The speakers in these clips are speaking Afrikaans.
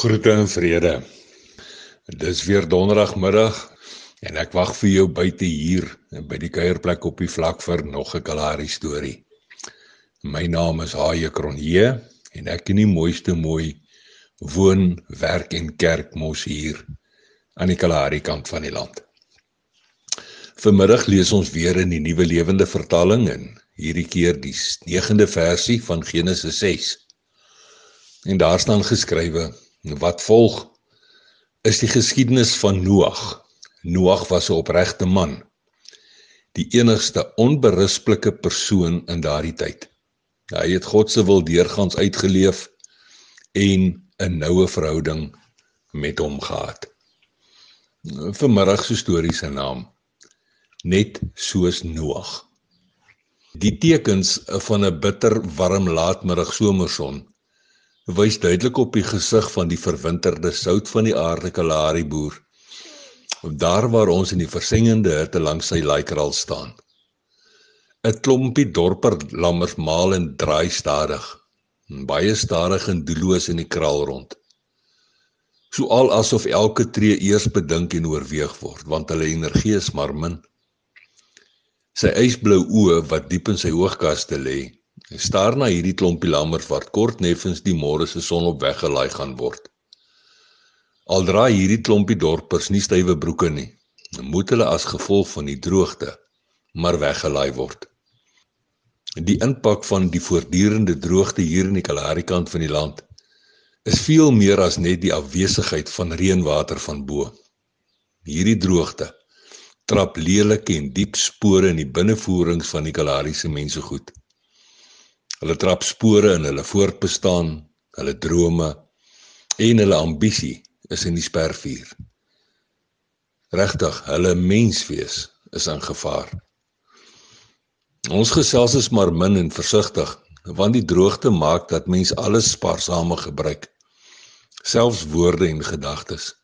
Groete en vrede. Dis weer donderdagmiddag en ek wag vir jou buite hier by die kuierplek op die vlak vir nog 'n Kalahari storie. My naam is Haie Kronje en ek in die mooiste mooi woon, werk en kerk mos hier aan die Kalahari kant van die land. Vanmiddag lees ons weer in die Nuwe Lewende Vertaling in hierdie keer die 9de versie van Genesis 6. En daar staan geskrywe Wat volg is die geskiedenis van Noag. Noag was 'n opregte man, die enigste onberusplike persoon in daardie tyd. Hy het God se wil deurgangs uitgeleef en 'n noue verhouding met hom gehad. Vanmiddag se storie se naam net soos Noag. Die tekens van 'n bitter warm laatmiddag somerson wys duidelik op die gesig van die verwinterde sout van die aarde Kalahari boer. Daar waar ons in die versengende hitte langs sy laikral staan. 'n Klompie dorper lammers maal en draai stadig. Baie stadig en doelloos in die kraal rond. So al asof elke tree eers bedink en oorweeg word, want hulle energie is maar min. Sy ysblou oë wat diep in sy oogkaste lê, staar na hierdie klompie lammers wat kort neffens die môre se son op weggelaai gaan word. Al dra hierdie klompie dorpers nie stywe broeke nie, moet hulle as gevolg van die droogte maar weggelaai word. Die impak van die voortdurende droogte hier in die Kalahari kant van die land is veel meer as net die afwesigheid van reënwater van bo. Hierdie droogte trap lelike en diep spore in die binnevoerings van die Kalahari se mense goed. Hulle trap spore in hulle voortbestaan, hulle drome en hulle ambisie is in die spervuur. Regtig, hulle menswees is in gevaar. Ons gesels is maar min en versigtig, want die droogte maak dat mens alles spaarsame gebruik, selfs woorde en gedagtes.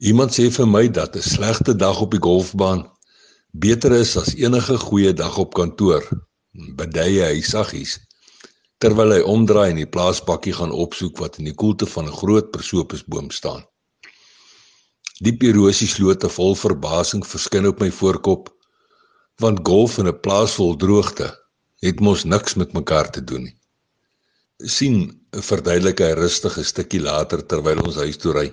Iemand sê vir my dat 'n slegte dag op die golfbaan beter is as enige goeie dag op kantoor bedye hy saggies terwyl hy omdraai en die plaasbakkie gaan opsoek wat in die koelte van 'n groot persopusboom staan. Diep erosie slote vol verbasing verskyn op my voorkop want golf in 'n plaas vol droogte het mos niks met mekaar te doen nie. sien 'n verduidelike rustige stukkie later terwyl ons huis toe ry.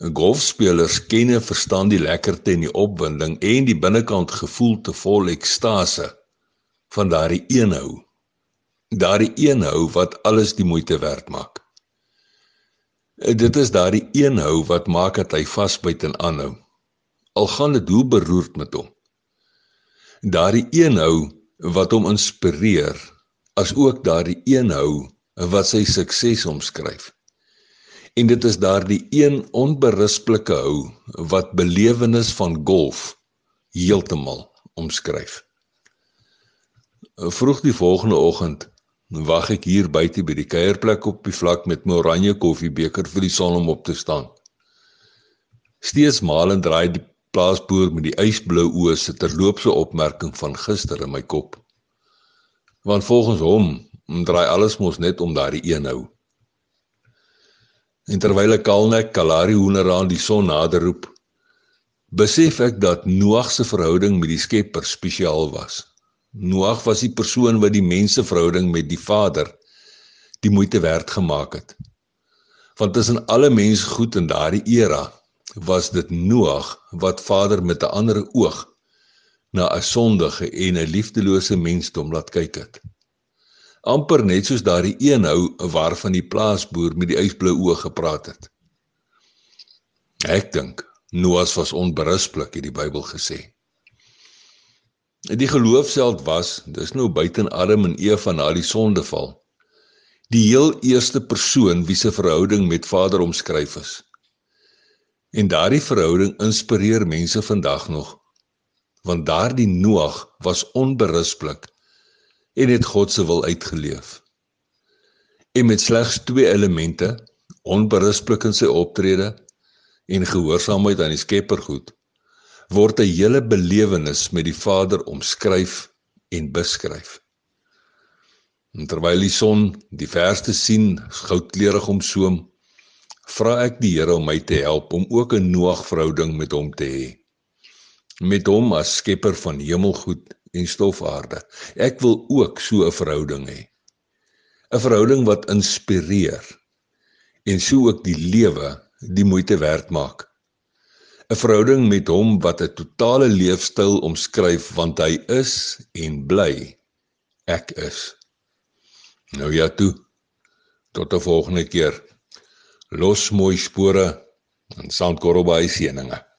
'n Golfspelers ken en verstaan die lekkerte en die opwinding en die binnekant gevoel te vol ekstase van daardie een hou. Daardie een hou wat alles die moeite werd maak. Dit is daardie een hou wat maak dat hy vasbyt en aanhou. Al gaan dit hoe beroerd met hom. Daardie een hou wat hom inspireer, as ook daardie een hou wat sy sukses omskryf. En dit is daardie een onberisplike hou wat belewenis van golf heeltemal omskryf. Vroeg die volgende oggend wag ek hier buite by die kuierplek op die vlak met my oranje koffiebeker vir die son om op te staan. Steeds malend draai die plaasboer met die ysblou oë se terloopse opmerking van gister in my kop. Want volgens hom draai alles mos net om daardie een hou. En terwyl ek kalnek Kalahari hoender aan die son nader roep, besef ek dat Noag se verhouding met die Skepper spesiaal was. Noag was die persoon wat die menseverhouding met die Vader die moeite werd gemaak het. Want tussen alle mense goed in daardie era was dit Noag wat Vader met 'n ander oog na 'n sondige en 'n liefdelose mensdom laat kyk het. amper net soos daardie een hou waarvan die plaasboer met die ysblou oë gepraat het. Ek dink Noas was onberispelik, het die Bybel gesê. Die geloofsheld was, dis nou buiten Adam en Eva na die sondeval. Die heel eerste persoon wie se verhouding met Vader omskryf is. En daardie verhouding inspireer mense vandag nog. Want daardie Noag was onberispelik en het God se wil uitgeleef. En met slegs twee elemente, onberispelik in sy optrede en gehoorsaamheid aan die Skepper goed, word 'n hele belewenis met die Vader omskryf en beskryf. En terwyl die son die verste sien goudkleurig omsoom, vra ek die Here om my te help om ook 'n Noag verhouding met hom te hê. Met hom as skepper van hemelgoed en stofaarde. Ek wil ook so 'n verhouding hê. 'n Verhouding wat inspireer en so ook die lewe die moeite werd maak. 'n Verhouding met hom wat 'n totale leefstyl omskryf want hy is en bly ek is. Nou ja toe. Tot 'n volgende keer. Los mooi spore en sandkorrel by seëninge.